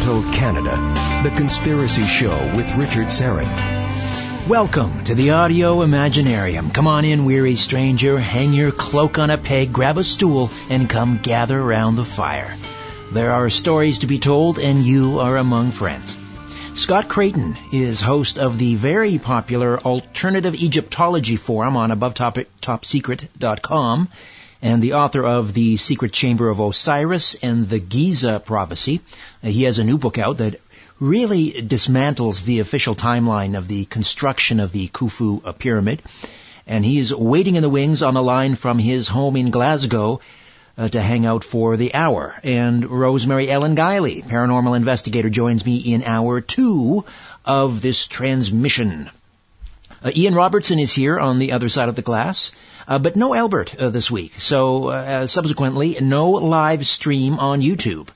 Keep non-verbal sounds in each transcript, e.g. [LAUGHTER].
Toronto, Canada. The Conspiracy Show with Richard Syrett. Welcome to the Audio Imaginarium. Come on in, weary stranger. Hang your cloak on a peg, grab a stool, and come gather around the fire. There are stories to be told, and you are among friends. Scott Creighton is host of the very popular Alternative Egyptology Forum on AboveTopSecret.com and the author of The Secret Chamber of Osiris and the Giza Prophecy. Uh, he has a new book out that really dismantles the official timeline of the construction of the Khufu uh, pyramid. And he's waiting in the wings on the line from his home in Glasgow uh, to hang out for the hour. And Rosemary Ellen Guiley, paranormal investigator, joins me in hour two of this transmission. Uh, Ian Robertson is here on the other side of the glass, uh, but no Albert uh, this week. So uh, subsequently, no live stream on YouTube.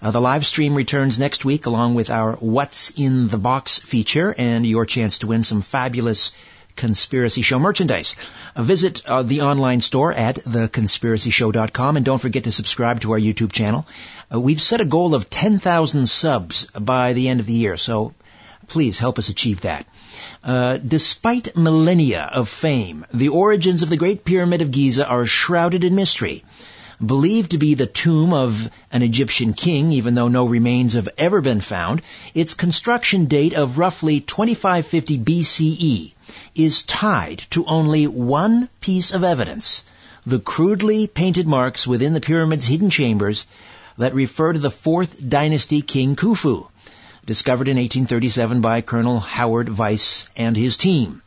Uh, the live stream returns next week along with our What's in the Box feature and your chance to win some fabulous Conspiracy Show merchandise. Uh, visit uh, the online store at theconspiracyshow.com and don't forget to subscribe to our YouTube channel. Uh, we've set a goal of 10,000 subs by the end of the year, so please help us achieve that. Uh, despite millennia of fame, the origins of the Great Pyramid of Giza are shrouded in mystery. Believed to be the tomb of an Egyptian king, even though no remains have ever been found, its construction date of roughly 2550 BCE is tied to only one piece of evidence, the crudely painted marks within the pyramid's hidden chambers that refer to the fourth dynasty king Khufu, discovered in 1837 by Colonel Howard Vyse and his team.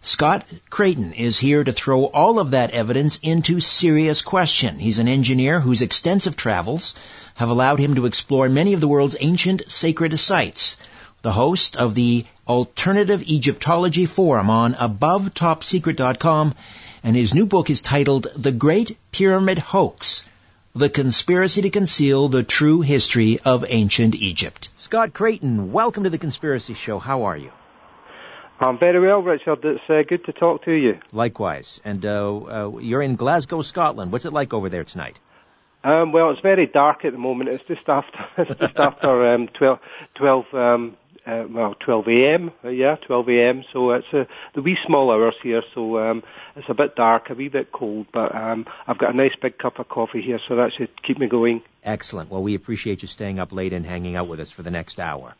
Scott Creighton is here to throw all of that evidence into serious question. He's an engineer whose extensive travels have allowed him to explore many of the world's ancient sacred sites. The host of the Alternative Egyptology Forum on AboveTopSecret.com, and his new book is titled The Great Pyramid Hoax the Conspiracy to Conceal the True History of Ancient Egypt. Scott Creighton, welcome to the Conspiracy Show. How are you? I'm very well, Richard. It's uh, good to talk to you. Likewise. And uh, uh, you're in Glasgow, Scotland. What's it like over there tonight? Um, well, it's very dark at the moment. It's just after [LAUGHS] it's just after um, 12, 12 um, uh, well, 12 a.m. Uh, yeah, 12 a.m. So it's uh, the wee small hours here, so um, it's a bit dark, a wee bit cold, but um, I've got a nice big cup of coffee here, so that should keep me going. Excellent. Well, we appreciate you staying up late and hanging out with us for the next hour.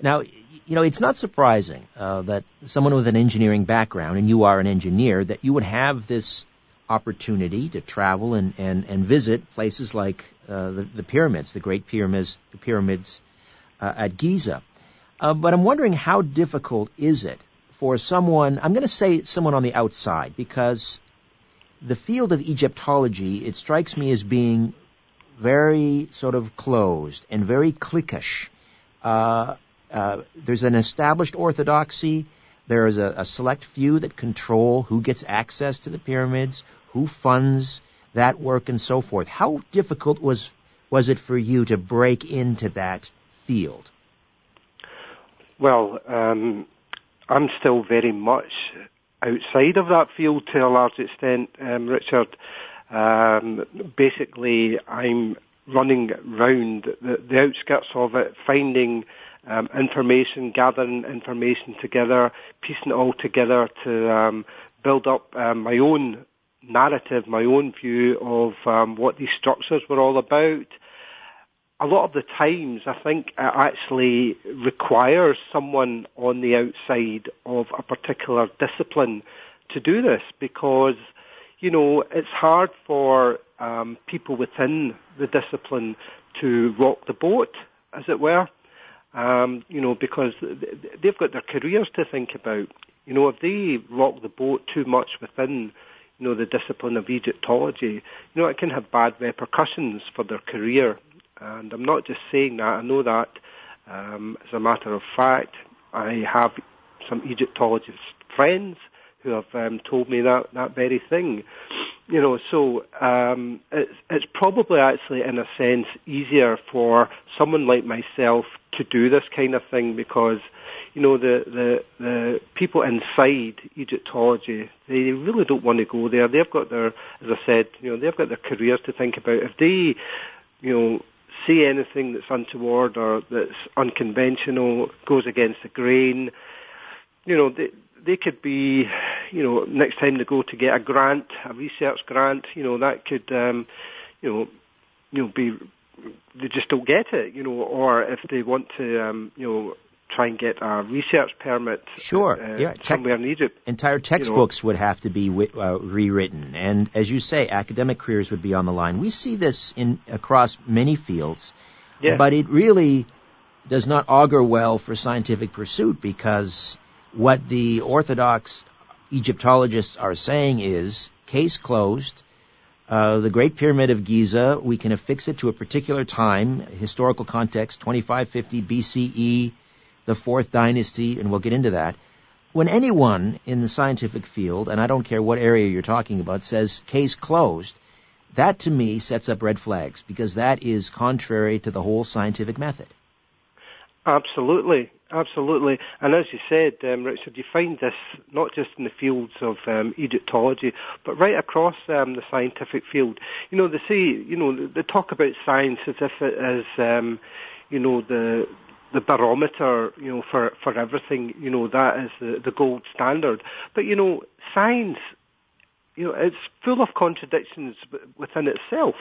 Now, you know, it's not surprising uh, that someone with an engineering background, and you are an engineer, that you would have this opportunity to travel and, and, and visit places like uh, the, the pyramids, the Great Pyramids, the pyramids uh, at Giza. Uh, but I'm wondering how difficult is it for someone, I'm going to say someone on the outside, because the field of Egyptology, it strikes me as being very sort of closed and very cliquish. Uh, uh, there's an established orthodoxy. There is a, a, select few that control who gets access to the pyramids, who funds that work, and so forth. How difficult was was it for you to break into that field? Well, um, I'm still very much outside of that field to a large extent, um, Richard. Um, basically, I'm running round the, the outskirts of it, finding um, information, gathering information together, piecing it all together to um, build up um, my own narrative, my own view of um, what these structures were all about, a lot of the times, I think it actually requires someone on the outside of a particular discipline to do this because, you know, it's hard for um, people within the discipline to rock the boat, as it were, um, you know, because they've got their careers to think about. You know, if they rock the boat too much within, you know, the discipline of Egyptology, you know, it can have bad repercussions for their career and I'm not just saying that, I know that um, as a matter of fact. I have some Egyptologist friends who have um, told me that, that very thing. You know, so um, it's, it's probably actually, in a sense, easier for someone like myself to do this kind of thing because, you know, the, the, the people inside Egyptology, they really don't want to go there. They've got their, as I said, you know, they've got their careers to think about. If they, you know, say anything that's untoward or that's unconventional, goes against the grain. You know, they, they could be, you know, next time they go to get a grant, a research grant, you know, that could, um, you know, you know, be they just don't get it, you know, or if they want to, um, you know, try and get a research permit. Sure, uh, yeah, somewhere in Egypt. Entire textbooks you know. would have to be uh, rewritten, and as you say, academic careers would be on the line. We see this in across many fields, yeah. but it really does not augur well for scientific pursuit because what the orthodox Egyptologists are saying is case closed. Uh, the Great Pyramid of Giza, we can affix it to a particular time, historical context, 2550 BCE, the fourth dynasty, and we'll get into that. When anyone in the scientific field, and I don't care what area you're talking about, says case closed, that to me sets up red flags because that is contrary to the whole scientific method. Absolutely, absolutely. And as you said, um, Richard, you find this not just in the fields of um, Egyptology, but right across um, the scientific field. You know, they say, you know, they talk about science as if it is, um, you know, the the barometer, you know, for, for everything, you know, that is the, the gold standard. But, you know, science, you know, it's full of contradictions within itself.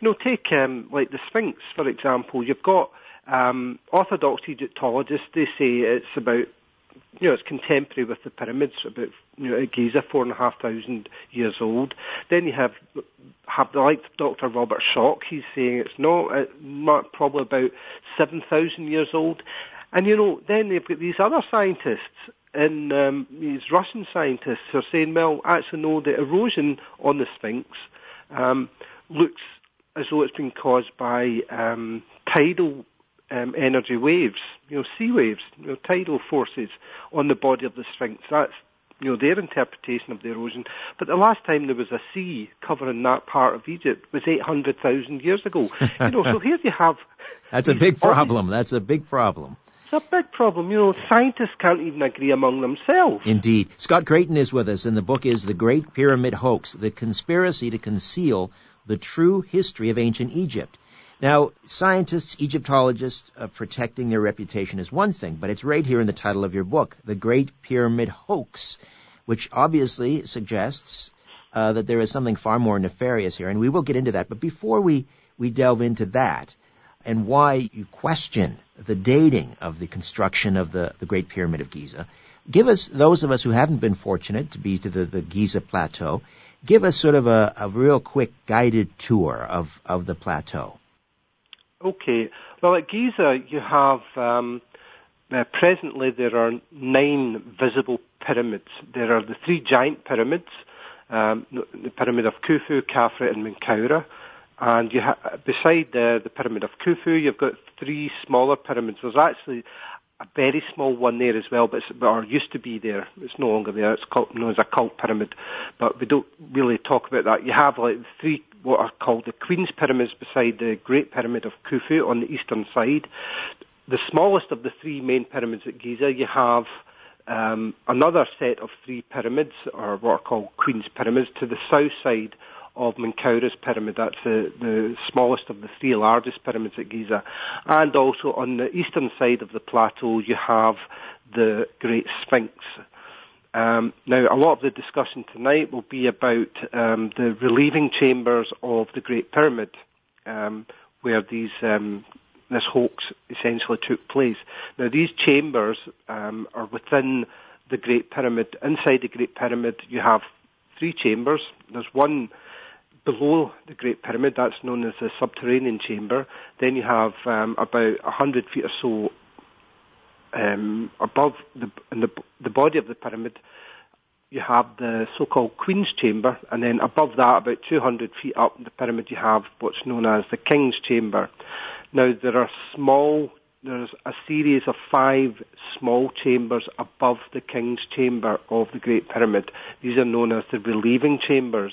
You know, take, um, like the Sphinx, for example. You've got, um, Orthodox Egyptologists, they say it's about you know, it's contemporary with the pyramids, about you know, at Giza, four and a half thousand years old. Then you have have like Dr. Robert Schoch. He's saying it's not, not probably about seven thousand years old. And you know, then they've got these other scientists and um, these Russian scientists who are saying, well, actually, no, the erosion on the Sphinx um, looks as though it's been caused by um, tidal um, energy waves, you know, sea waves, you know, tidal forces on the body of the Sphinx. That's you know their interpretation of the erosion. But the last time there was a sea covering that part of Egypt was 800,000 years ago. You know, so [LAUGHS] here you have. That's a big problem. That's a big problem. It's a big problem. You know, scientists can't even agree among themselves. Indeed. Scott Creighton is with us, and the book is The Great Pyramid Hoax, The Conspiracy to Conceal the True History of Ancient Egypt. Now, scientists, Egyptologists, uh, protecting their reputation is one thing, but it's right here in the title of your book, The Great Pyramid Hoax, which obviously suggests uh, that there is something far more nefarious here, and we will get into that. But before we, we delve into that, and why you question the dating of the construction of the, the Great Pyramid of Giza, give us, those of us who haven't been fortunate to be to the, the Giza Plateau, give us sort of a, a real quick guided tour of, of the plateau. Okay. Well, at Giza, you have um, uh, presently there are nine visible pyramids. There are the three giant pyramids, um, the pyramid of Khufu, Khafre, and Menkaura. And you ha- beside the, the pyramid of Khufu, you've got three smaller pyramids. There's actually a very small one there as well, but, but or used to be there. It's no longer there. It's called, known as a cult pyramid, but we don't really talk about that. You have like three what are called the Queen's Pyramids beside the Great Pyramid of Khufu on the eastern side. The smallest of the three main pyramids at Giza, you have um, another set of three pyramids, or what are called Queen's Pyramids, to the south side of Menkaura's pyramid. That's the, the smallest of the three largest pyramids at Giza. And also on the eastern side of the plateau, you have the Great Sphinx. Um, now, a lot of the discussion tonight will be about um, the relieving chambers of the Great Pyramid, um, where these um, this hoax essentially took place. Now, these chambers um, are within the Great Pyramid. Inside the Great Pyramid, you have three chambers. There's one below the Great Pyramid, that's known as the subterranean chamber. Then you have um, about 100 feet or so um, above the, in the, the body of the pyramid, you have the so-called Queen's Chamber, and then above that, about 200 feet up the pyramid, you have what's known as the King's Chamber. Now, there are small, there's a series of five small chambers above the King's Chamber of the Great Pyramid. These are known as the relieving chambers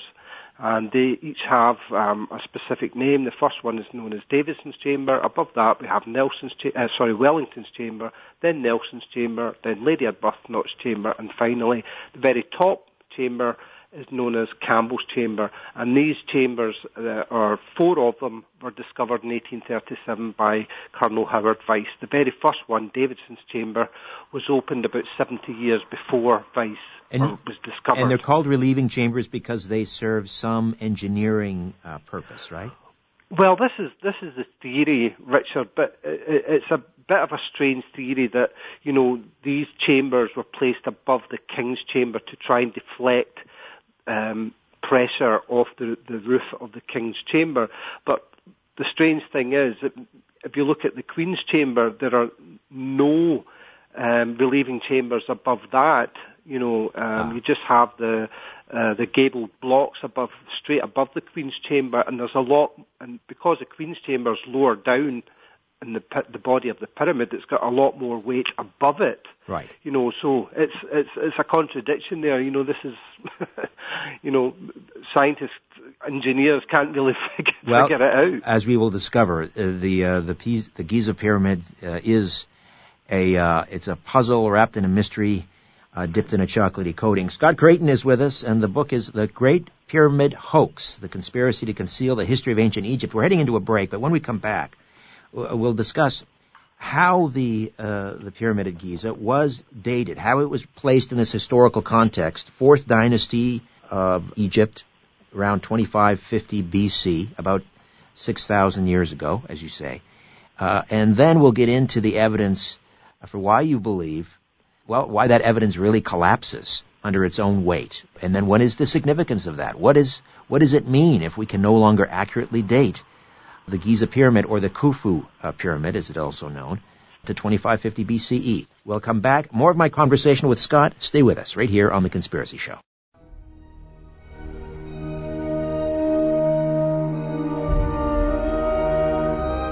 and they each have um, a specific name. The first one is known as Davison's Chamber. Above that, we have Nelson's, cha- uh, sorry, Wellington's Chamber, then Nelson's Chamber, then Lady Arbuthnot's Chamber, and finally, the very top chamber is known as Campbell's Chamber, and these chambers, uh, or four of them, were discovered in 1837 by Colonel Howard Vyse. The very first one, Davison's Chamber, was opened about 70 years before Vyse and, was discovered. And they're called relieving chambers because they serve some engineering uh, purpose, right? Well, this is this is the theory, Richard, but it's a bit of a strange theory that you know these chambers were placed above the king's chamber to try and deflect um, pressure off the, the roof of the king's chamber. But the strange thing is that if you look at the queen's chamber, there are no um, relieving chambers above that. You know, um, ah. you just have the uh, the gabled blocks above, straight above the Queen's chamber, and there's a lot, and because the Queen's chamber is lower down in the the body of the pyramid, it's got a lot more weight above it. Right. You know, so it's it's it's a contradiction there. You know, this is, [LAUGHS] you know, scientists, engineers can't really [LAUGHS] figure, well, figure it out. As we will discover, uh, the uh, the Piz, the Giza pyramid uh, is a uh, it's a puzzle wrapped in a mystery uh, dipped in a chocolatey coating. Scott Creighton is with us, and the book is The Great Pyramid Hoax, The Conspiracy to Conceal the History of Ancient Egypt. We're heading into a break, but when we come back, we'll discuss how the uh, the pyramid at Giza was dated, how it was placed in this historical context, fourth dynasty of Egypt, around 2550 BC, about 6,000 years ago, as you say, uh, and then we'll get into the evidence for why you believe well, why that evidence really collapses under its own weight. And then what is the significance of that? What is, what does it mean if we can no longer accurately date the Giza pyramid or the Khufu uh, pyramid, as it's also known, to 2550 BCE? We'll come back. More of my conversation with Scott. Stay with us right here on The Conspiracy Show.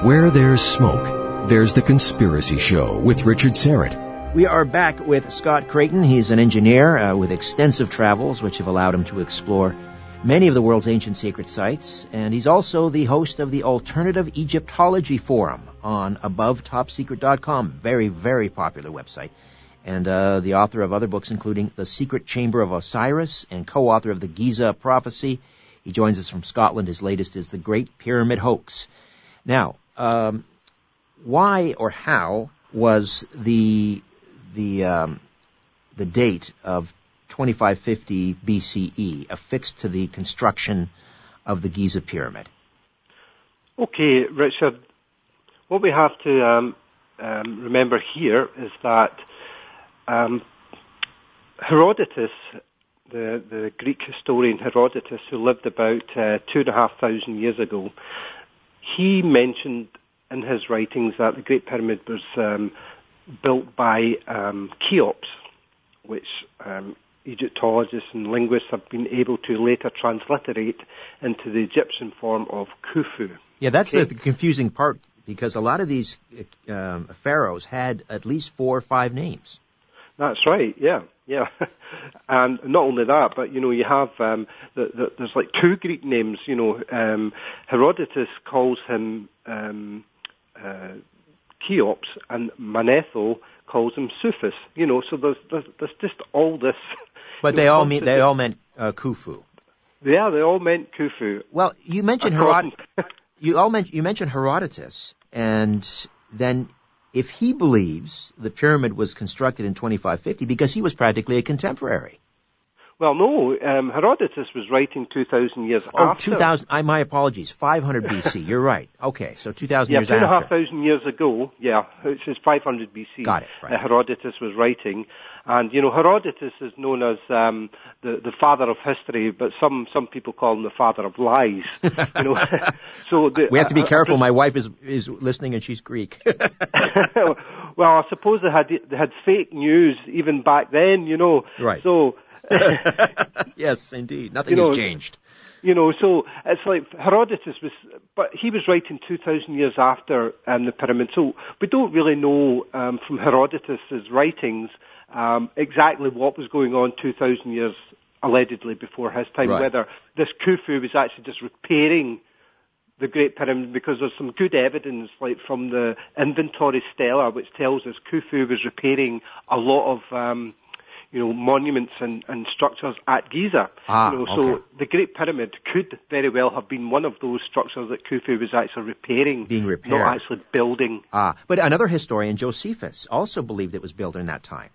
Where there's smoke, there's The Conspiracy Show with Richard Syrett. We are back with Scott Creighton. He's an engineer uh, with extensive travels, which have allowed him to explore many of the world's ancient sacred sites. And he's also the host of the Alternative Egyptology Forum on AboveTopSecret.com. Very, very popular website. And uh, the author of other books, including The Secret Chamber of Osiris and co-author of the Giza Prophecy. He joins us from Scotland. His latest is The Great Pyramid Hoax. Now, um, why or how was the the um, the date of 2550 BCE affixed to the construction of the Giza pyramid? Okay, Richard. What we have to um, um, remember here is that um, Herodotus, the, the Greek historian Herodotus, who lived about uh, two and a half thousand years ago, he mentioned in his writings that the Great Pyramid was um, built by um, Cheops, which um, Egyptologists and linguists have been able to later transliterate into the Egyptian form of Khufu. Yeah, that's okay. the confusing part because a lot of these um, pharaohs had at least four or five names. That's right. Yeah, yeah, [LAUGHS] and not only that, but you know, you have um, the, the, there's like two Greek names. You know, um, Herodotus calls him um, uh, Cheops, and Manetho calls him Sufis. You know, so there's there's, there's just all this. But they all mean they all meant uh, Khufu. Yeah, they all meant Khufu. Well, you mentioned Herod- you all meant you mentioned Herodotus, and then if he believes the pyramid was constructed in 2550 because he was practically a contemporary. Well, no, um, Herodotus was writing 2,000 years oh, after. 2,000, I, my apologies, 500 BC, you're right. Okay, so 2,000 yeah, years after. Yeah, two and a half thousand years ago, yeah, it says 500 BC. Got it, right. Uh, Herodotus was writing. And, you know, Herodotus is known as um, the, the father of history, but some, some people call him the father of lies. you know, [LAUGHS] [LAUGHS] so the, we have to be uh, careful. My wife is, is listening and she's Greek. [LAUGHS] well, I suppose they had, they had fake news even back then, you know. Right. So, [LAUGHS] yes, indeed. Nothing you know, has changed. You know, so it's like Herodotus was, but he was writing 2,000 years after um, the pyramid. So we don't really know um, from Herodotus's writings um, exactly what was going on 2,000 years allegedly before his time, right. whether this Khufu was actually just repairing the Great Pyramid because there's some good evidence, like from the inventory stela, which tells us Khufu was repairing a lot of um, you know, monuments and, and structures at Giza. Ah, you know, okay. So the Great Pyramid could very well have been one of those structures that Khufu was actually repairing, Being repaired. not actually building. Ah, but another historian, Josephus, also believed it was built in that time.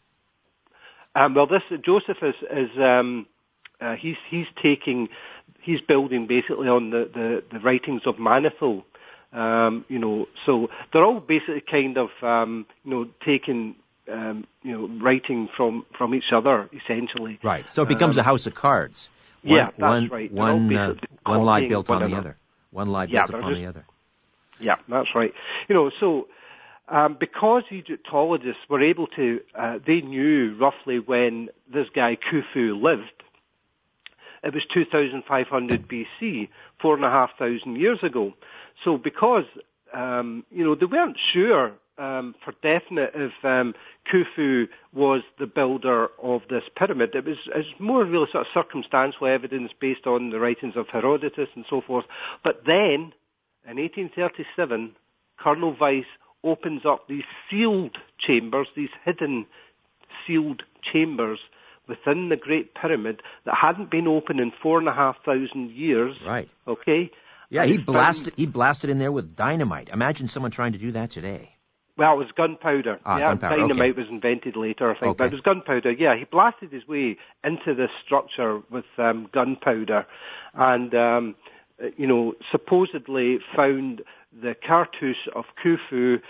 Um, well, this Josephus is um, uh, he's he's taking he's building basically on the, the, the writings of Manetho. Um, you know, so they're all basically kind of um, you know taking um, you know writing from from each other essentially. Right. So it becomes Um, a house of cards. yeah, that's one, right. One, uh, one lie built one on the other. One lie Yeah, built upon just- the other. Yeah, that's right. You know, so um, because Egyptologists were able to, uh, they knew roughly when this guy Khufu lived. It was 2500 BC, four and a half thousand years ago. So because, um, you know, they weren't sure um, for definite if um, Khufu was the builder of this pyramid. It was, it was more really sort of circumstantial evidence based on the writings of Herodotus and so forth. But then, in 1837, Colonel Vyse opens up these sealed chambers, these hidden sealed chambers within the Great Pyramid that hadn't been opened in four and a half thousand years. Right. Okay. Yeah, And he found- blasted. He blasted in there with dynamite. Imagine someone trying to do that today. Well, it was gunpowder. Ah, yeah, gunpowder, dynamite okay. was invented later, I think, Okay. but it was gunpowder. Yeah, he blasted his way into this structure with um, gunpowder, and um, uh, you know, supposedly found the cartouche of Khufu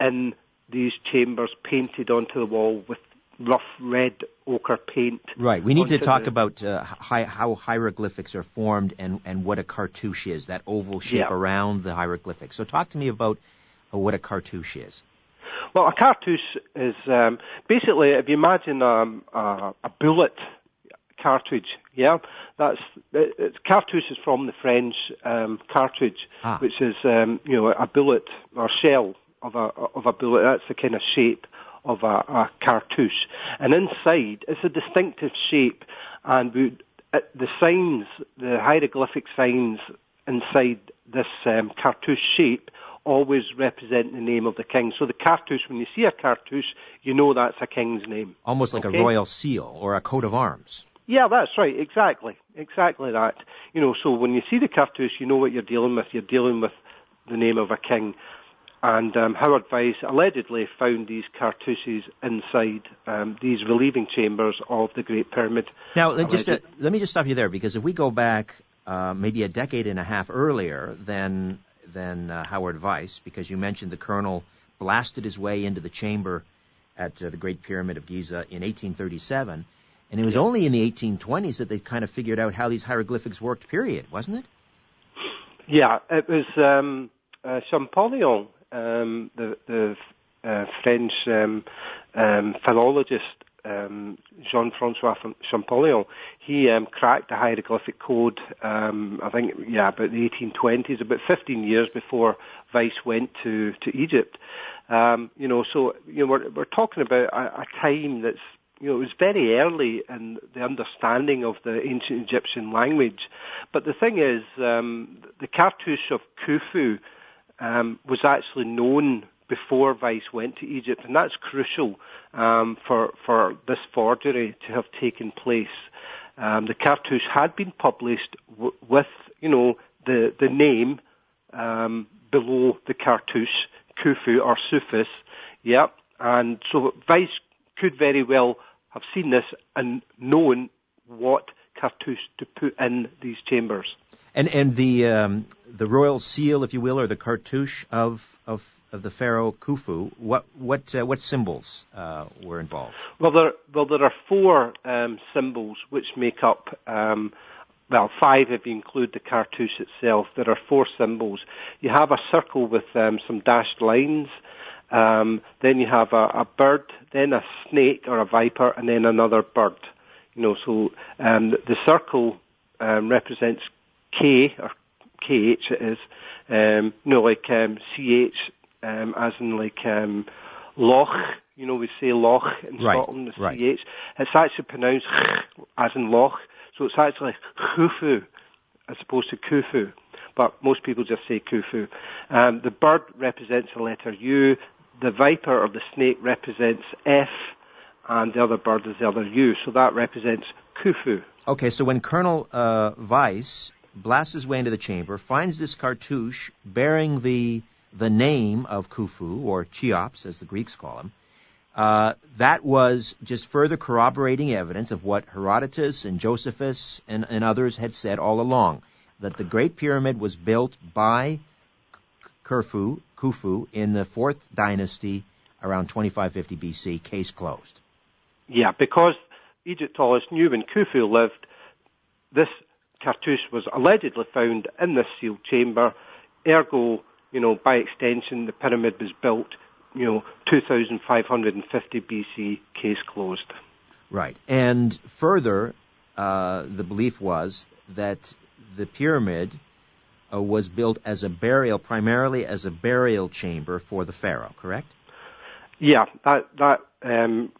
in these chambers painted onto the wall with rough red ochre paint. Right. We need to talk the- about uh, hi- how hieroglyphics are formed and, and what a cartouche is, that oval shape Yeah. around the hieroglyphics. So talk to me about uh, what a cartouche is. Well, a cartouche is um, basically if you imagine um, a, a bullet cartridge. Yeah, that's it, it's cartouche is from the French um, cartridge, Ah. which is um, you know a bullet or shell of a of a bullet. That's the kind of shape of a, a cartouche, and inside it's a distinctive shape, and we, the signs, the hieroglyphic signs inside this um, cartouche shape always represent the name of the king. So the cartouche, when you see a cartouche, you know that's a king's name. Almost like Okay. a royal seal or a coat of arms. Yeah, that's right. Exactly. Exactly that. You know, so when you see the cartouche, you know what you're dealing with. You're dealing with the name of a king. And um, Howard Vyse allegedly found these cartouches inside um, these relieving chambers of the Great Pyramid. Now, let- just uh, let me just stop you there because if we go back uh, maybe a decade and a half earlier than than uh, Howard Vyse, because you mentioned the colonel blasted his way into the chamber at uh, the Great Pyramid of Giza in 1837, and it was only in the 1820s that they kind of figured out how these hieroglyphics worked. Period, wasn't it? Yeah, it was um, uh, Champollion, um, the, the uh, French um, um, philologist um, Jean-Francois Champollion. He um, cracked the hieroglyphic code. Um, I think, yeah, about the 1820s, about 15 years before Vyse went to to Egypt. Um, you know, so you know, we're we're talking about a, a time that's you know, it was very early in the understanding of the ancient Egyptian language. But the thing is, um, the cartouche of Khufu um, was actually known before Vyse went to Egypt, and that's crucial um, for for this forgery to have taken place. Um, the cartouche had been published w- with, you know, the the name um, below the cartouche, Khufu or Sufis, yep. And so Vyse could very well have seen this and known what cartouche to put in these chambers. And and the um, the royal seal, if you will, or the cartouche of of, of the pharaoh Khufu. What what uh, what symbols uh, were involved? Well, there well there are four um, symbols which make up. Um, well, five if you include the cartouche itself. There are four symbols. You have a circle with um, some dashed lines. Um, then you have a, a bird, then a snake or a viper, and then another bird. You know, so um, the circle um, represents K or KH it is. Um, know, like um, CH um, as in like um, Loch. You know, we say Loch in Right, Scotland, the right. CH. It's actually pronounced as in Loch. So it's actually Khufu as opposed to Khufu. But most people just say Khufu. Um, the bird represents the letter U. The viper or the snake represents F. and the other bird is the other U. So that represents Khufu. Okay, so when Colonel uh, Vyse blasts his way into the chamber, finds this cartouche bearing the the name of Khufu, or Cheops, as the Greeks call him, uh, that was just further corroborating evidence of what Herodotus and Josephus and, and others had said all along, that the Great Pyramid was built by Khufu, Khufu in the fourth dynasty around 2550 BC. Case closed. Yeah, because Egyptologists knew when Khufu lived, this cartouche was allegedly found in this sealed chamber. Ergo, you know, by extension, the pyramid was built, you know, 2550 BC. Case closed. Right, and further, uh, the belief was that the pyramid uh, was built as a burial, primarily as a burial chamber for the pharaoh. Correct? Yeah, that that um,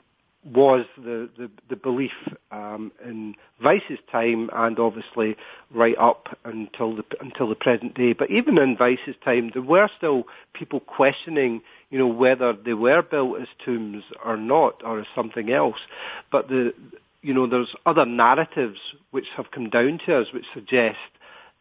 was the, the, the belief um, in Vyse's time and obviously right up until the until the present day. But even in Vyse's time, there were still people questioning, you know, whether they were built as tombs or not, or as something else. But the you know, there's other narratives which have come down to us which suggest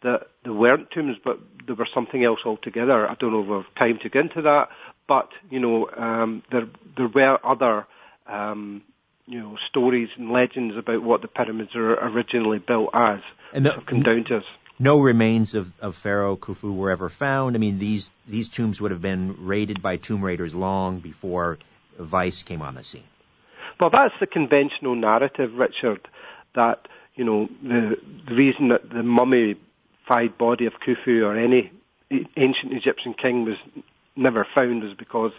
that there weren't tombs, but there was something else altogether. I don't know if we have time to get into that, but you know, um, there there were other um, you know, stories and legends about what the pyramids are originally built as. And the, come down to us. No remains of, of Pharaoh Khufu were ever found. I mean, these these tombs would have been raided by tomb raiders long before Vyse came on the scene. Well, that's the conventional narrative, Richard. That you know the the reason that the mummified body of Khufu or any ancient Egyptian king was never found was because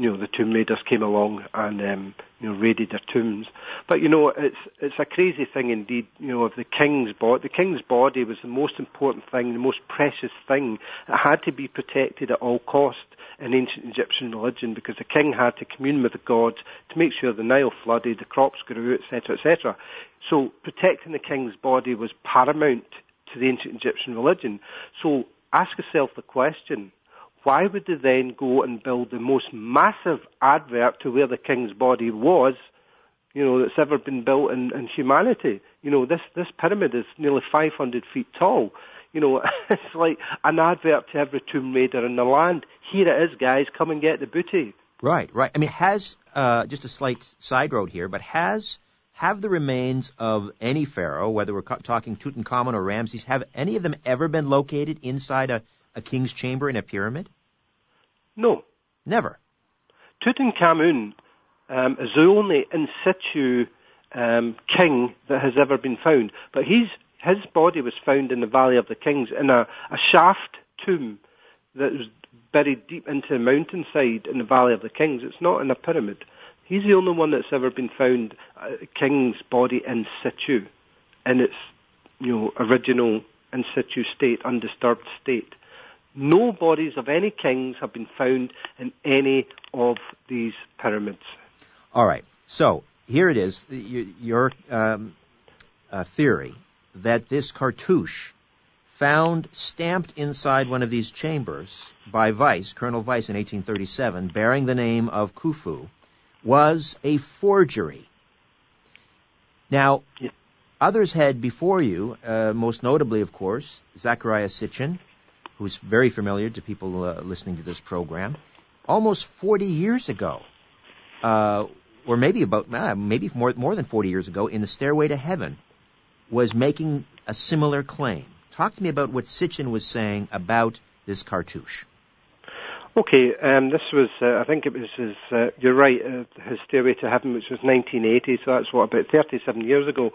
you know, the tomb raiders came along and, um, you know, raided their tombs. But, you know, it's, it's a crazy thing indeed, you know, of the king's body. The king's body was the most important thing, the most precious thing. It had to be protected at all cost in ancient Egyptian religion because the king had to commune with the gods to make sure the Nile flooded, the crops grew, etc., etc. So protecting the king's body was paramount to the ancient Egyptian religion. So ask yourself the question, why would they then go and build the most massive advert to where the king's body was, you know, that's ever been built in, in humanity? You know, this, this pyramid is nearly 500 feet tall. You know, [LAUGHS] it's like an advert to every tomb raider in the land. Here it is, guys, come and get the booty. Right, right. I mean, has, uh, just a slight side road here, but has, have the remains of any pharaoh, whether we're talking Tutankhamun or Ramses, have any of them ever been located inside a a king's chamber in a pyramid? No. Never. Tutankhamun um, is the only in situ um, king that has ever been found. But he's, his body was found in the Valley of the Kings in a, a shaft tomb that was buried deep into the mountainside in the Valley of the Kings. It's not in a pyramid. He's the only one that's ever been found, a king's body in situ, in its you know original in situ state, undisturbed state. No bodies of any kings have been found in any of these pyramids. All right. So here it is. Your um, uh, theory that this cartouche found stamped inside one of these chambers by Vyse, Colonel Vyse in 1837, bearing the name of Khufu, was a forgery. Now, yeah. others had before you, uh, most notably, of course, Zecharia Sitchin, who's very familiar to people uh, listening to this program, almost 40 years ago, uh, or maybe about uh, maybe more more than 40 years ago, in the Stairway to Heaven, was making a similar claim. Talk to me about what Sitchin was saying about this cartouche. Okay, um, this was, uh, I think it was his, uh, you're right, uh, his Stairway to Heaven, which was 1980, so that's what, about 37 years ago.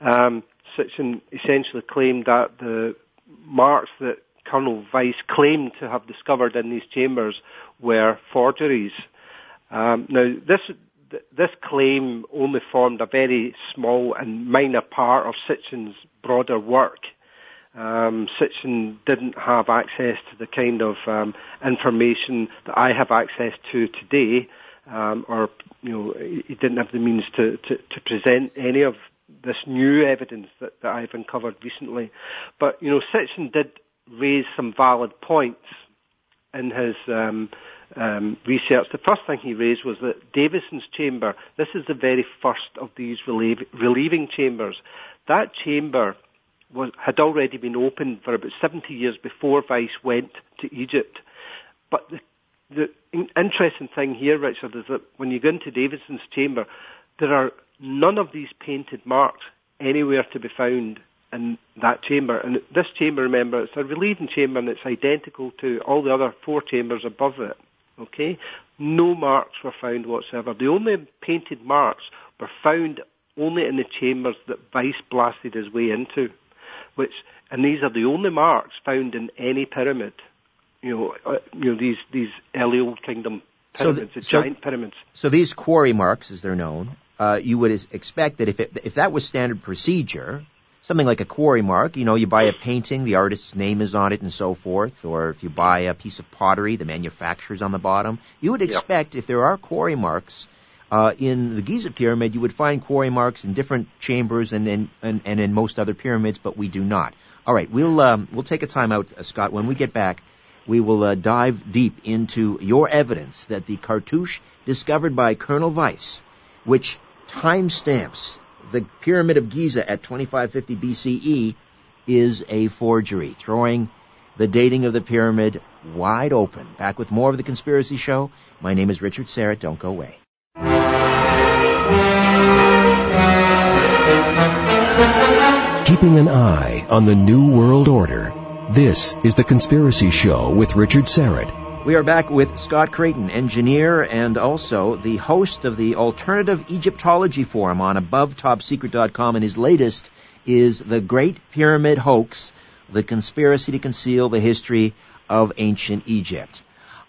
Um, Sitchin essentially claimed that the marks that Colonel Vyse claimed to have discovered in these chambers were forgeries. Um, now, this this claim only formed a very small and minor part of Sitchin's broader work. Um, Sitchin didn't have access to the kind of um, information that I have access to today, um, or you know, he didn't have the means to, to, to present any of this new evidence that, that I've uncovered recently. But you know, Sitchin did raised some valid points in his um, um, research, the first thing he raised was that Davison's chamber, this is the very first of these relieve, relieving chambers. That chamber was, had already been opened for about 70 years before Vyse went to Egypt. But the, the interesting thing here, Richard, is that when you go into Davison's chamber, there are none of these painted marks anywhere to be found in that chamber. And this chamber, remember, it's a relieving chamber and it's identical to all the other four chambers above it. Okay? No marks were found whatsoever. The only painted marks were found only in the chambers that Vyse blasted his way into, which, and these are the only marks found in any pyramid. You know, uh, you know these these early Old Kingdom pyramids, so the, the giant so, pyramids. So these quarry marks, as they're known, uh, you would expect that if it, if that was standard procedure, something like a quarry mark, you know, you buy a painting, the artist's name is on it and so forth, or if you buy a piece of pottery, the manufacturer's on the bottom, you would expect yep. if there are quarry marks uh, in the Giza pyramid, you would find quarry marks in different chambers and in, and, and in most other pyramids, but we do not. All right, we'll um, we'll take a time out, uh, Scott. When we get back, we will uh, dive deep into your evidence that the cartouche discovered by Colonel Vyse, which timestamps the Pyramid of Giza at 2550 BCE is a forgery, throwing the dating of the pyramid wide open. Back with more of the Conspiracy Show. My name is Richard Syrett. Don't go away. Keeping an eye on the New World Order. This is The Conspiracy Show with Richard Syrett. We are back with Scott Creighton, engineer and also the host of the Alternative Egyptology Forum on AboveTopSecret.com. And his latest is The Great Pyramid Hoax, The Conspiracy to Conceal the History of Ancient Egypt.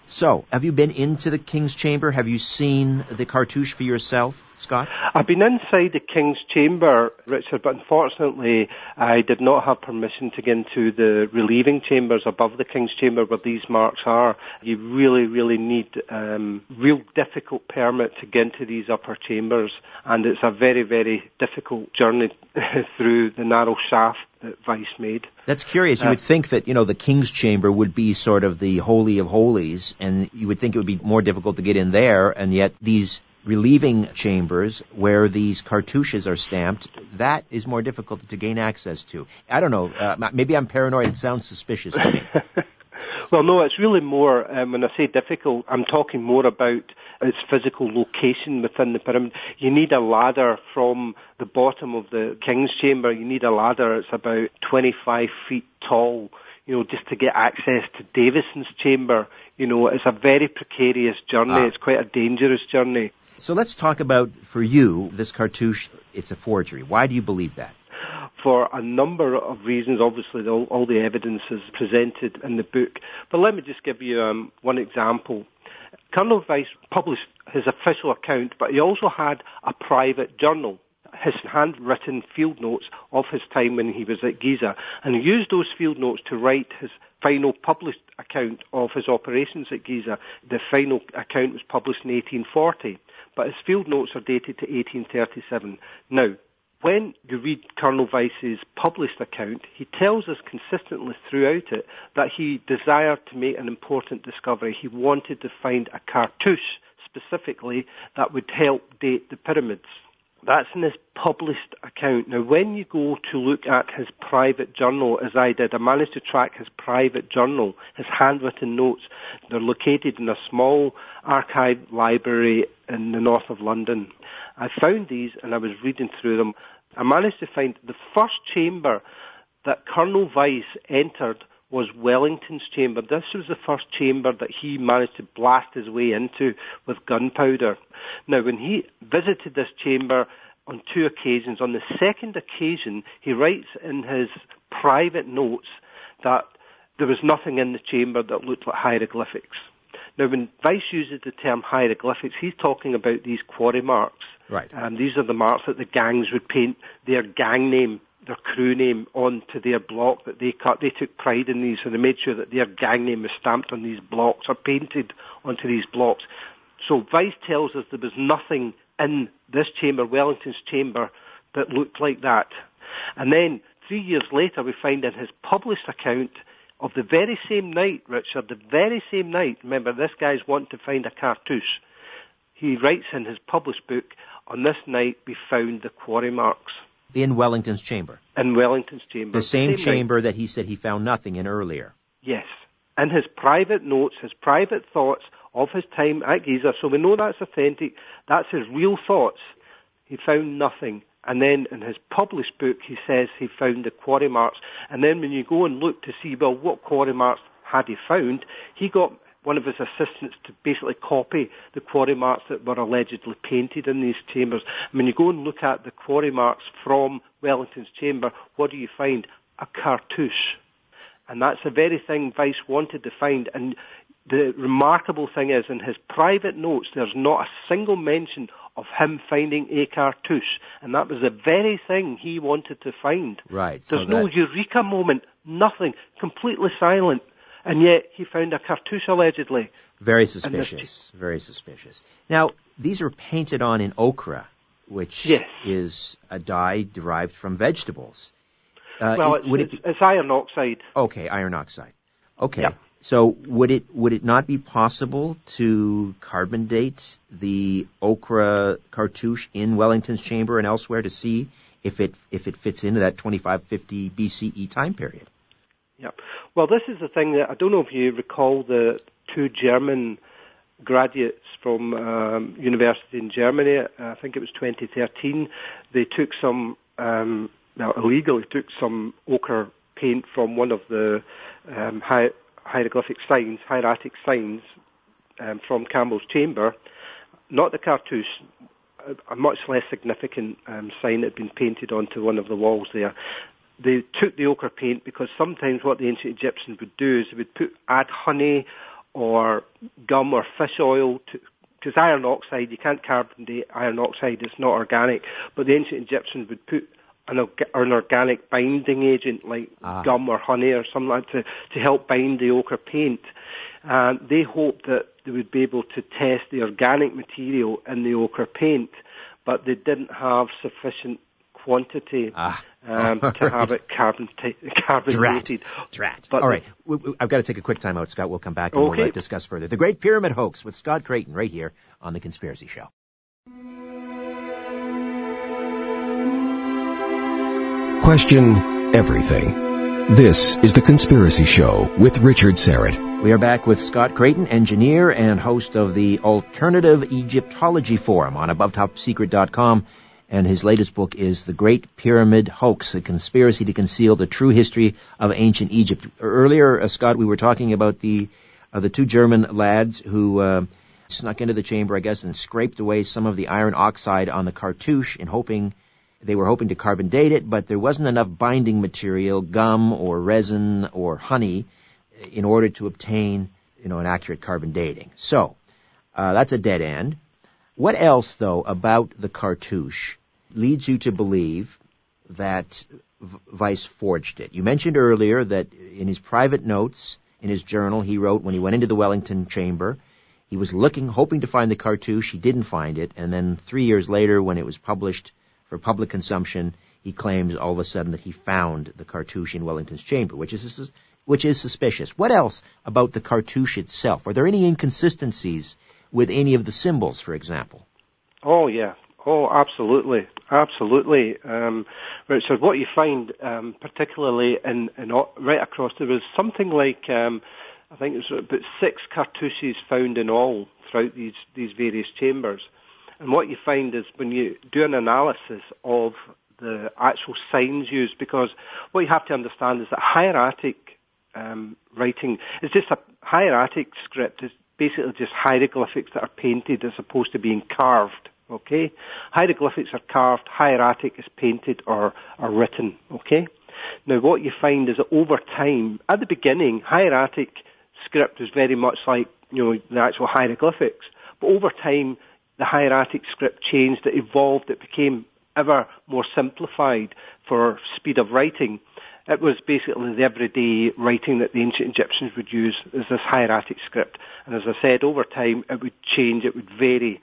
So, have you been into the King's Chamber? Have you seen the cartouche for yourself? Scott? I've been inside the King's Chamber, Richard, but unfortunately I did not have permission to get into the relieving chambers above the King's Chamber where these marks are. You really, really need um, real difficult permit to get into these upper chambers, and it's a very, very difficult journey [LAUGHS] through the narrow shaft that Vyse made. That's curious. You uh, would think that, you know, the King's Chamber would be sort of the holy of holies, and you would think it would be more difficult to get in there, and yet these relieving chambers where these cartouches are stamped, that is more difficult to gain access to. I don't know. Uh, maybe I'm paranoid. It sounds suspicious to me. [LAUGHS] well, no, it's really more, um, when I say difficult, I'm talking more about its physical location within the pyramid. You need a ladder from the bottom of the king's chamber. You need a ladder. It's about 25 feet tall you know, just to get access to Davison's chamber. You know, it's a very precarious journey. Ah. It's quite a dangerous journey. So let's talk about, for you, this cartouche, it's a forgery. Why do you believe that? For a number of reasons, obviously all, all the evidence is presented in the book. But let me just give you um, one example. Colonel Vyse published his official account, but he also had a private journal his handwritten field notes of his time when he was at Giza and he used those field notes to write his final published account of his operations at Giza. The final account was published in 1840 but his field notes are dated to 1837. Now, when you read Colonel Vyse's published account, he tells us consistently throughout it that he desired to make an important discovery. He wanted to find a cartouche specifically that would help date the pyramids. That's in his published account. Now, when you go to look at his private journal, as I did, I managed to track his private journal, his handwritten notes. They're located in a small archive library in the north of London. I found these and I was reading through them. I managed to find the first chamber that Colonel Vyse entered was Wellington's chamber. This was the first chamber that he managed to blast his way into with gunpowder. Now, when he visited this chamber on two occasions, on the second occasion, he writes in his private notes that there was nothing in the chamber that looked like hieroglyphics. Now, when Vyse uses the term hieroglyphics, he's talking about these quarry marks. Right. Um, these are the marks that the gangs would paint their gang name their crew name onto their block that they cut. They took pride in these, so they made sure that their gang name was stamped on these blocks or painted onto these blocks. So Vyse tells us there was nothing in this chamber, Wellington's chamber, that looked like that. And then three years later, we find in his published account of the very same night, Richard, the very same night, remember this guy's wanting to find a cartouche. He writes in his published book, on this night we found the quarry marks. In Wellington's chamber. In Wellington's chamber. The same, same chamber night. that he said he found nothing in earlier. Yes. In his private notes, his private thoughts of his time at Giza, so we know that's authentic, that's his real thoughts. He found nothing. And then in his published book, he says he found the quarry marks. And then when you go and look to see, well, what quarry marks had he found, he got one of his assistants to basically copy the quarry marks that were allegedly painted in these chambers. When you go and look at the quarry marks from Wellington's chamber, what do you find? A cartouche. And that's the very thing Vyse wanted to find. And the remarkable thing is, in his private notes, there's not a single mention of him finding a cartouche. And that was the very thing he wanted to find. Right. There's so no eureka moment, nothing, completely silent. And yet he found a cartouche allegedly. Very suspicious. Very suspicious. Now, these are painted on in ochre, which yes. is a dye derived from vegetables. Uh, well, it's, it be... it's, iron oxide. Okay, iron oxide. Okay. Yeah. So would it would it not be possible to carbon date the ochre cartouche in Wellington's chamber and elsewhere to see if it if it fits into that 2550 BCE time period? Yep. Well, this is the thing that I don't know if you recall the two German graduates from um, university in Germany. I think it was 2013. They took some um, now illegally took some ochre paint from one of the um, high, hieroglyphic signs, hieratic signs um, from Campbell's chamber, not the cartouche, a much less significant um, sign that had been painted onto one of the walls there. They took the ochre paint because sometimes what the ancient Egyptians would do is they would put add honey or gum or fish oil to because iron oxide, you can't carbon date iron oxide, it's not organic, but the ancient Egyptians would put an, an organic binding agent like ah. gum or honey or something like to, to help bind the ochre paint. And they hoped that they would be able to test the organic material in the ochre paint, but they didn't have sufficient quantity ah. um, [LAUGHS] to right. have it carbon t- carbonated. Drat. Drat. But All right, we, we, I've got to take a quick time out, Scott. We'll come back and okay. we'll uh, discuss further. The Great Pyramid Hoax with Scott Creighton right here on The Conspiracy Show. Question everything. This is The Conspiracy Show with Richard Syrett. We are back with Scott Creighton, engineer and host of the Alternative Egyptology Forum on AboveTopSecret.com. And his latest book is The Great Pyramid Hoax, a conspiracy to conceal the true history of ancient Egypt. Earlier, uh, Scott, we were talking about the uh, the two German lads who uh, snuck into the chamber, I guess, and scraped away some of the iron oxide on the cartouche in hoping they were hoping to carbon date it, but there wasn't enough binding material, gum or resin or honey, in order to obtain, you know, an accurate carbon dating. So, uh, that's a dead end. What else, though, about the cartouche leads you to believe that Vyse forged it? You mentioned earlier that in his private notes, in his journal, he wrote when he went into the Wellington chamber, he was looking, hoping to find the cartouche. He didn't find it. And then three years later, when it was published for public consumption, he claims all of a sudden that he found the cartouche in Wellington's chamber, which is which is suspicious. What else about the cartouche itself? Are there any inconsistencies with any of the symbols, for example? Oh yeah, oh absolutely, absolutely. Um, Richard, what you find, um, particularly in, in, right across, there was something like um, I think it was about six cartouches found in all throughout these these various chambers. And what you find is when you do an analysis of the actual signs used, because what you have to understand is that hieratic um, writing is just a hieratic script is basically just hieroglyphics that are painted as opposed to being carved. Okay, hieroglyphics are carved, hieratic is painted or, or written. Okay, now what you find is that over time, at the beginning, hieratic script was very much like you know the actual hieroglyphics, but over time the hieratic script changed, it evolved, it became ever more simplified for speed of writing. It was basically the everyday writing that the ancient Egyptians would use as this hieratic script. And as I said, over time it would change, it would vary,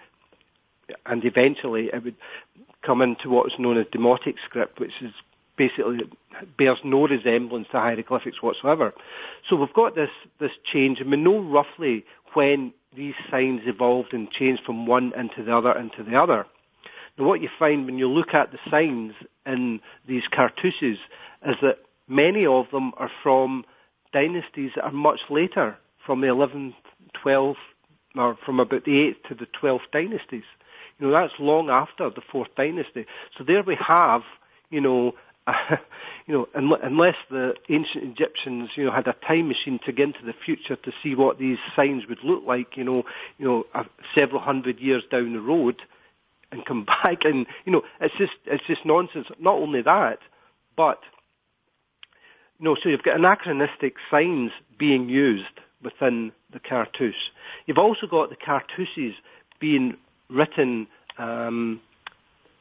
and eventually it would come into what is known as demotic script, which is basically bears no resemblance to hieroglyphics whatsoever. So we've got this, this change and we know roughly when these signs evolved and changed from one into the other into the other. Now what you find when you look at the signs in these cartouches is that many of them are from dynasties that are much later, from the 11th, 12th, or from about the 8th to the 12th dynasties. You know, that's long after the 4th dynasty. So there we have, you know, [LAUGHS] you know, unless the ancient Egyptians, you know, had a time machine to get into the future to see what these signs would look like, you know, you know, several hundred years down the road, and come [LAUGHS] back, and you know, it's just it's just nonsense. Not only that, but you know, so you've got anachronistic signs being used within the cartouche. You've also got the cartouches being written um,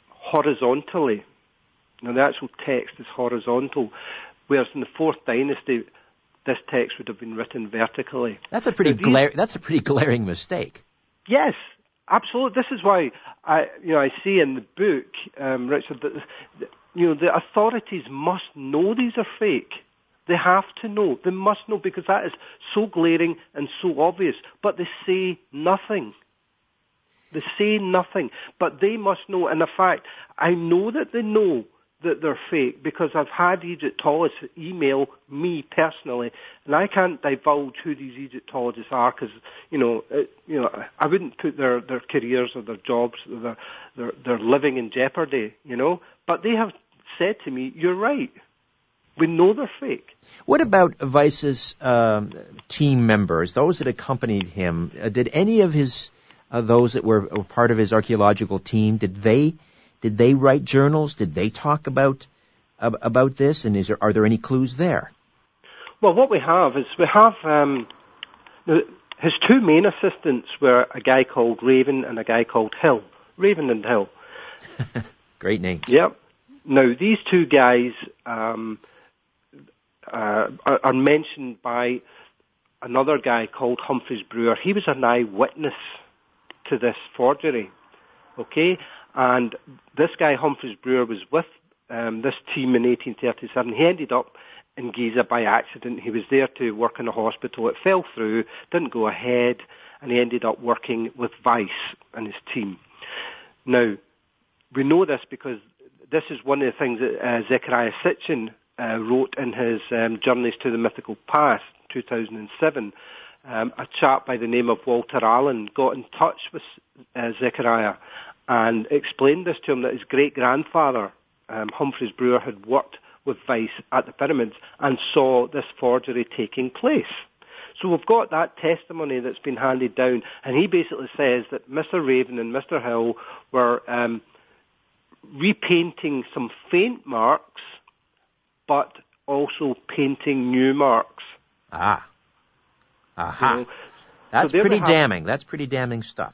horizontally. Now the actual text is horizontal, whereas in the fourth dynasty, this text would have been written vertically. That's a pretty these, gla- that's a pretty glaring mistake. Yes, absolutely. This is why I, you know, I see in the book, um, Richard, that you know the authorities must know these are fake. They have to know. They must know because that is so glaring and so obvious. But they say nothing. They say nothing. But they must know. And in fact, I know that they know that they're fake because I've had Egyptologists email me personally, and I can't divulge who these Egyptologists are because you know, it, you know, I wouldn't put their their careers or their jobs, their their their living in jeopardy, you know. But they have said to me, "You're right. We know they're fake." What about Vyse's um, team members, those that accompanied him? Uh, did any of his uh, those that were, were part of his archaeological team did they did they write journals? Did they talk about about this? And is there, are there any clues there? Well, what we have is we have um, his two main assistants were a guy called Raven and a guy called Hill. Raven and Hill. [LAUGHS] Great name. Yep. Now these two guys um, uh, are, are mentioned by another guy called Humphreys Brewer. He was an eyewitness to this forgery. Okay, and this guy, Humphreys Brewer, was with um, this team in 1837. He ended up in Giza by accident. He was there to work in a hospital. It fell through, didn't go ahead, and he ended up working with Vyse and his team. Now, we know this because this is one of the things that uh, Zecharia Sitchin uh, wrote in his um, Journeys to the Mythical Past, 2007. Um, a chap by the name of Walter Allen got in touch with uh, Zecharia and explained this to him that his great grandfather, um, Humphreys Brewer, had worked with Vyse at the pyramids and saw this forgery taking place. So we've got that testimony that's been handed down, and he basically says that Mr. Raven and Mr. Hill were um, repainting some faint marks, but also painting new marks. Ah. Aha. You know, That's so pretty damning. That's pretty damning stuff.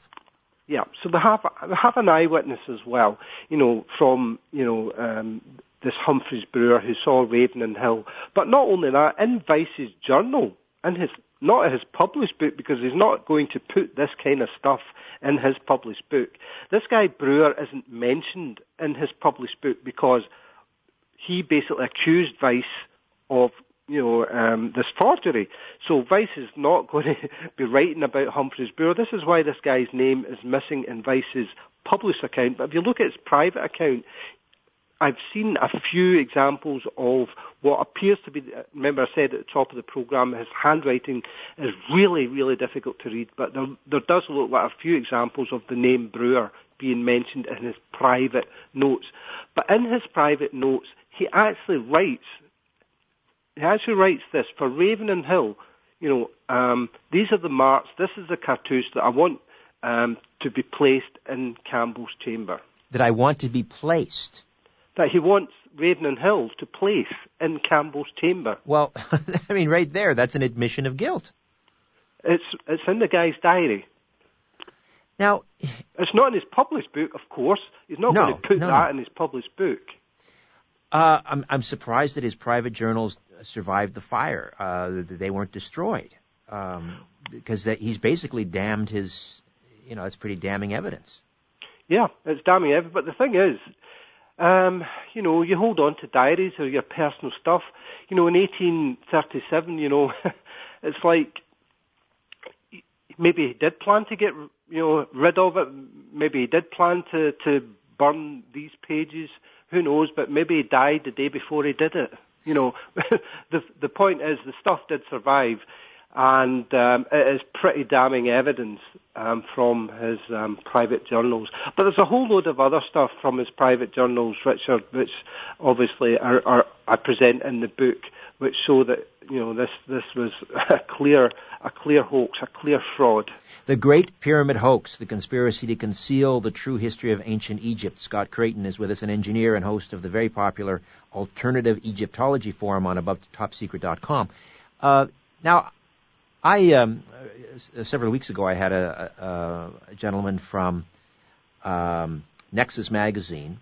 Yeah, so we have we have an eyewitness as well. You know, from you know um, this Humphreys Brewer who saw Raven and Hill. But not only that, in Vyse's journal, in his not his published book, because he's not going to put this kind of stuff in his published book. This guy Brewer isn't mentioned in his published book because he basically accused Vyse of you know, um, this forgery. So Vyse is not [LAUGHS] going to be writing about Humphreys Brewer. This is why this guy's name is missing in Vyse's published account. But if you look at his private account, I've seen a few examples of what appears to be, remember I said at the top of the program, his handwriting is really, really difficult to read, but there, there does look like a few examples of the name Brewer being mentioned in his private notes. But in his private notes, he actually writes he actually writes this for Raven and Hill. You know, um, these are the marks. This is the cartouche that I want um, to be placed in Campbell's chamber. That I want to be placed. That he wants Raven and Hill to place in Campbell's chamber. Well, [LAUGHS] I mean, right there, that's an admission of guilt. It's it's in the guy's diary. Now, it's not in his published book, of course. He's not no, going to put no, that in his published book. Uh, I'm, I'm surprised that his private journals survived the fire. Uh, they weren't destroyed um, because that he's basically damned his. You know, it's pretty damning evidence. Yeah, it's damning evidence. But the thing is, Um, you know, you hold on to diaries or your personal stuff. You know, in 1837, you know, [LAUGHS] it's like maybe he did plan to get you know rid of it. Maybe he did plan to to burn these pages. Who knows? But maybe he died the day before he did it. You know, [LAUGHS] the the point is the stuff did survive, and um, it is pretty damning evidence um, from his um, private journals. But there's a whole load of other stuff from his private journals, Richard, which obviously are, are I present in the book, which show that you know this this was a clear a clear hoax, a clear fraud. The Great Pyramid Hoax: The Conspiracy to Conceal the True History of Ancient Egypt. Scott Creighton is with us, an engineer and host of the very popular Alternative Egyptology Forum on AboveTopSecret.com. Uh, now, I um, uh, several weeks ago I had a, a, a gentleman from um, Nexus Magazine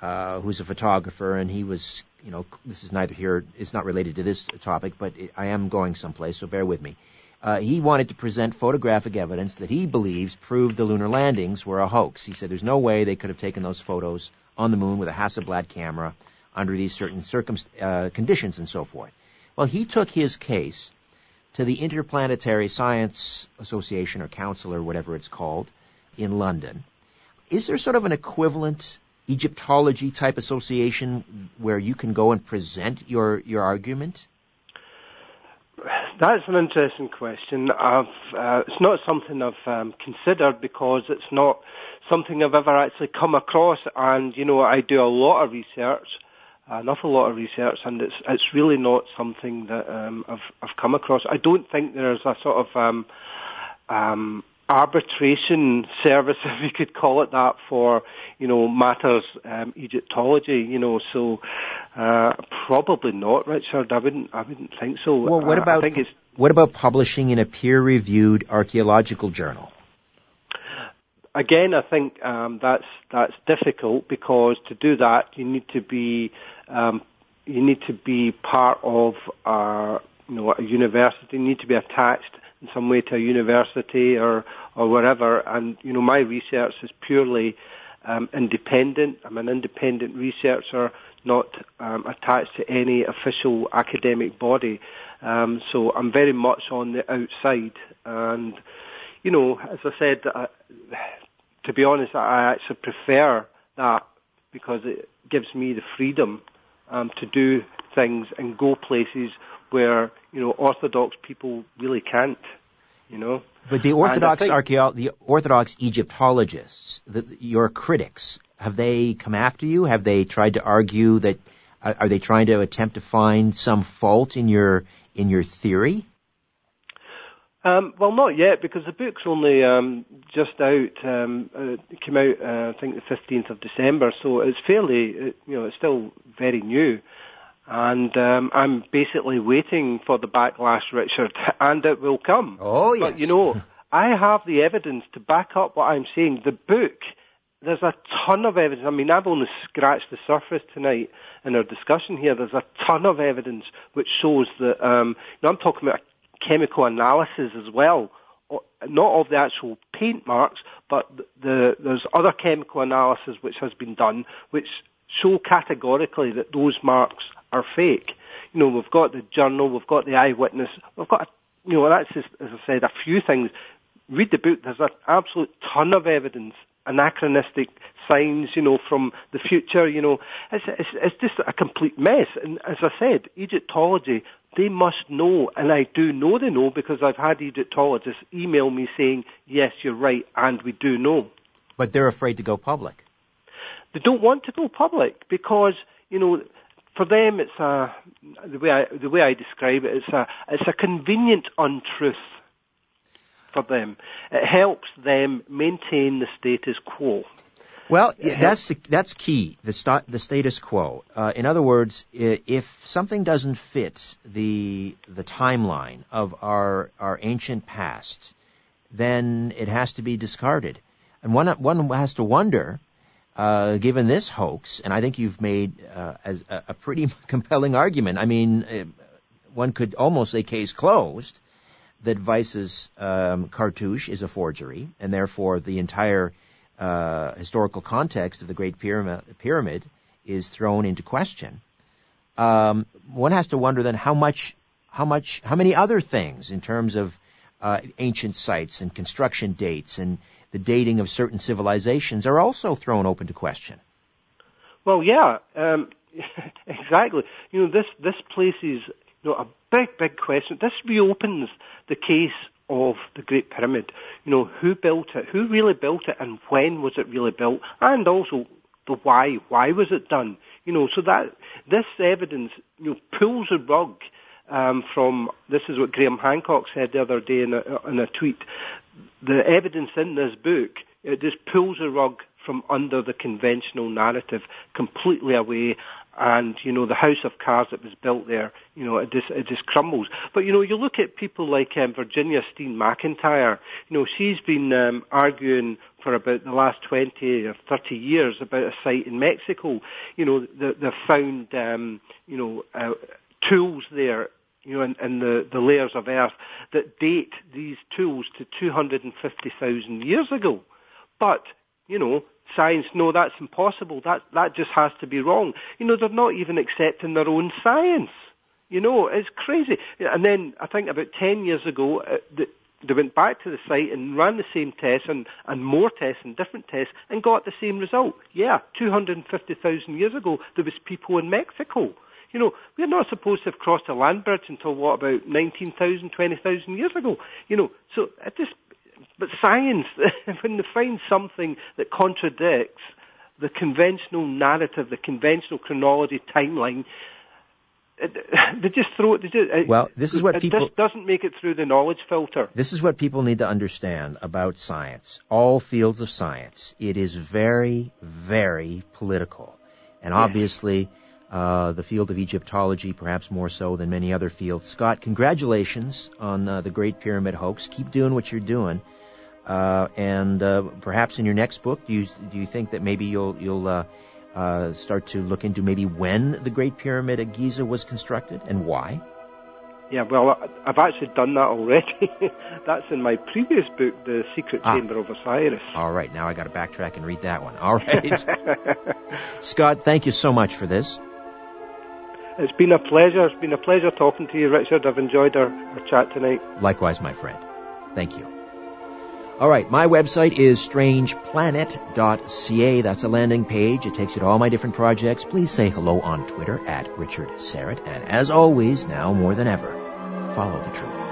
uh, who's a photographer, and he was, you know, this is neither here, it's not related to this topic, but it, I am going someplace, so bear with me. Uh, he wanted to present photographic evidence that he believes proved the lunar landings were a hoax. He said there's no way they could have taken those photos on the moon with a Hasselblad camera under these certain circum- uh, conditions and so forth. Well, he took his case to the Interplanetary Science Association or Council or whatever it's called in London. Is there sort of an equivalent Egyptology type association where you can go and present your, your argument? That's an interesting question. Uh, it's not something I've um, considered because it's not something I've ever actually come across. And you know, I do a lot of research, an awful lot of research, and it's it's really not something that um, I've I've come across. I don't think there's a sort of um, um, arbitration [LAUGHS] service, if you could call it that, for you know matters um, Egyptology. You know, so uh, probably not, Richard. I wouldn't. I wouldn't think so. Well, what about what about publishing in a peer-reviewed archaeological journal? Again, I think um, that's that's difficult because to do that you need to be um, you need to be part of a, you know a university. You need to be attached in some way to a university or or wherever. And you know, my research is purely um, independent. I'm an independent researcher, not um, attached to any official academic body. Um, so I'm very much on the outside. And you know, as I said, uh, to be honest, I actually prefer that because it gives me the freedom um, to do things and go places where you know orthodox people really can't. You know. But the orthodox archaeo- the orthodox Egyptologists, the, your critics, have they come after you? Have they tried to argue that? Are they trying to attempt to find some fault in your in your theory? Um, well, not yet, because the book's only um, just out. Um, uh, it came out, uh, I think, the fifteenth of December, so it's fairly, uh, you know, it's still very new, and um, I'm basically waiting for the backlash, Richard, [LAUGHS] and it will come. Oh yes. But you know, I have the evidence to back up what I'm saying. The book, there's a ton of evidence. I mean, I've only scratched the surface tonight in our discussion here. There's a ton of evidence which shows that. Um, you know, I'm talking about chemical analysis as well, not of the actual paint marks, but the, there's other chemical analysis which has been done, which show categorically that those marks are fake. You know, we've got the journal, we've got the eyewitness, we've got, you know, that's just, as I said, a few things. Read the book, there's an absolute ton of evidence, anachronistic signs, you know, from the future, you know. It's, it's, it's just a complete mess. And as I said, Egyptology they must know, and I do know they know because I've had Egyptologists email me saying, yes, you're right, and we do know. But they're afraid to go public. They don't want to go public because, you know, for them it's a, the way I, the way I describe it, it's a, it's a convenient untruth for them. It helps them maintain the status quo. Well, that's that's key. The st- the status quo. Uh, in other words, if something doesn't fit the the timeline of our our ancient past, then it has to be discarded. And one one has to wonder, uh, given this hoax, and I think you've made uh, a, a, pretty [LAUGHS] compelling argument. I mean, uh, one could almost say case closed that Vyse's um, cartouche is a forgery, and therefore the entire uh, historical context of the Great Pyramid, Pyramid is thrown into question, um, one has to wonder then how much, how much, how many other things in terms of uh, ancient sites and construction dates and the dating of certain civilizations are also thrown open to question. Well, yeah, um, [LAUGHS] exactly. You know, this this places you know a big, big question. This reopens the case of the Great Pyramid. You know, who built it? Who really built it, and when was it really built? And also the why. Why was it done? You know, so that this evidence you know pulls a rug um, from. This is what Graham Hancock said the other day in a, in a tweet. The evidence in this book it just pulls a rug from under the conventional narrative completely away and you know the house of cards that was built there, you know it just it just crumbles. But you know you look at people like um, Virginia Steen McIntyre. You know she's been um, arguing for about the last 20 or 30 years about a site in Mexico. You know they've found um, you know uh, tools there you know, in, in, the, the layers of earth that date these tools to 250,000 years ago. But, you know, science, no, that's impossible. That, that just has to be wrong. You know, they're not even accepting their own science. You know, it's crazy. And then I think about 10 years ago, uh, the, they went back to the site and ran the same tests and, and more tests and different tests and got the same result. Yeah, 250,000 years ago, there was people in Mexico. You know, we're not supposed to have crossed a land bridge until what, about 19,000, 20,000 years ago? You know, so it just but science, [LAUGHS] when they find something that contradicts the conventional narrative, the conventional chronology timeline, [LAUGHS] they just throw it. Just, well, this is what it people. It doesn't make it through the knowledge filter. This is what people need to understand about science. All fields of science. It is very, very political, and yes. Uh, the field of Egyptology, perhaps more so than many other fields. Scott, congratulations on uh, the Great Pyramid hoax. Keep doing what you're doing. Uh, and uh, perhaps in your next book, do you do you think that maybe you'll you'll uh, uh, start to look into maybe when the Great Pyramid at Giza was constructed and why? Yeah, well, I've actually done that already. [LAUGHS] That's in my previous book, The Secret ah. Chamber of Osiris. All right, now I got to backtrack and read that one. All right, [LAUGHS] Scott, thank you so much for this. It's been a pleasure. It's been a pleasure talking to you, Richard. I've enjoyed our, our chat tonight. Likewise, my friend. Thank you. All right, my website is strangeplanet.ca. That's a landing page. It takes you to all my different projects. Please say hello on Twitter at Richard Syrett. And as always, now more than ever, follow the truth.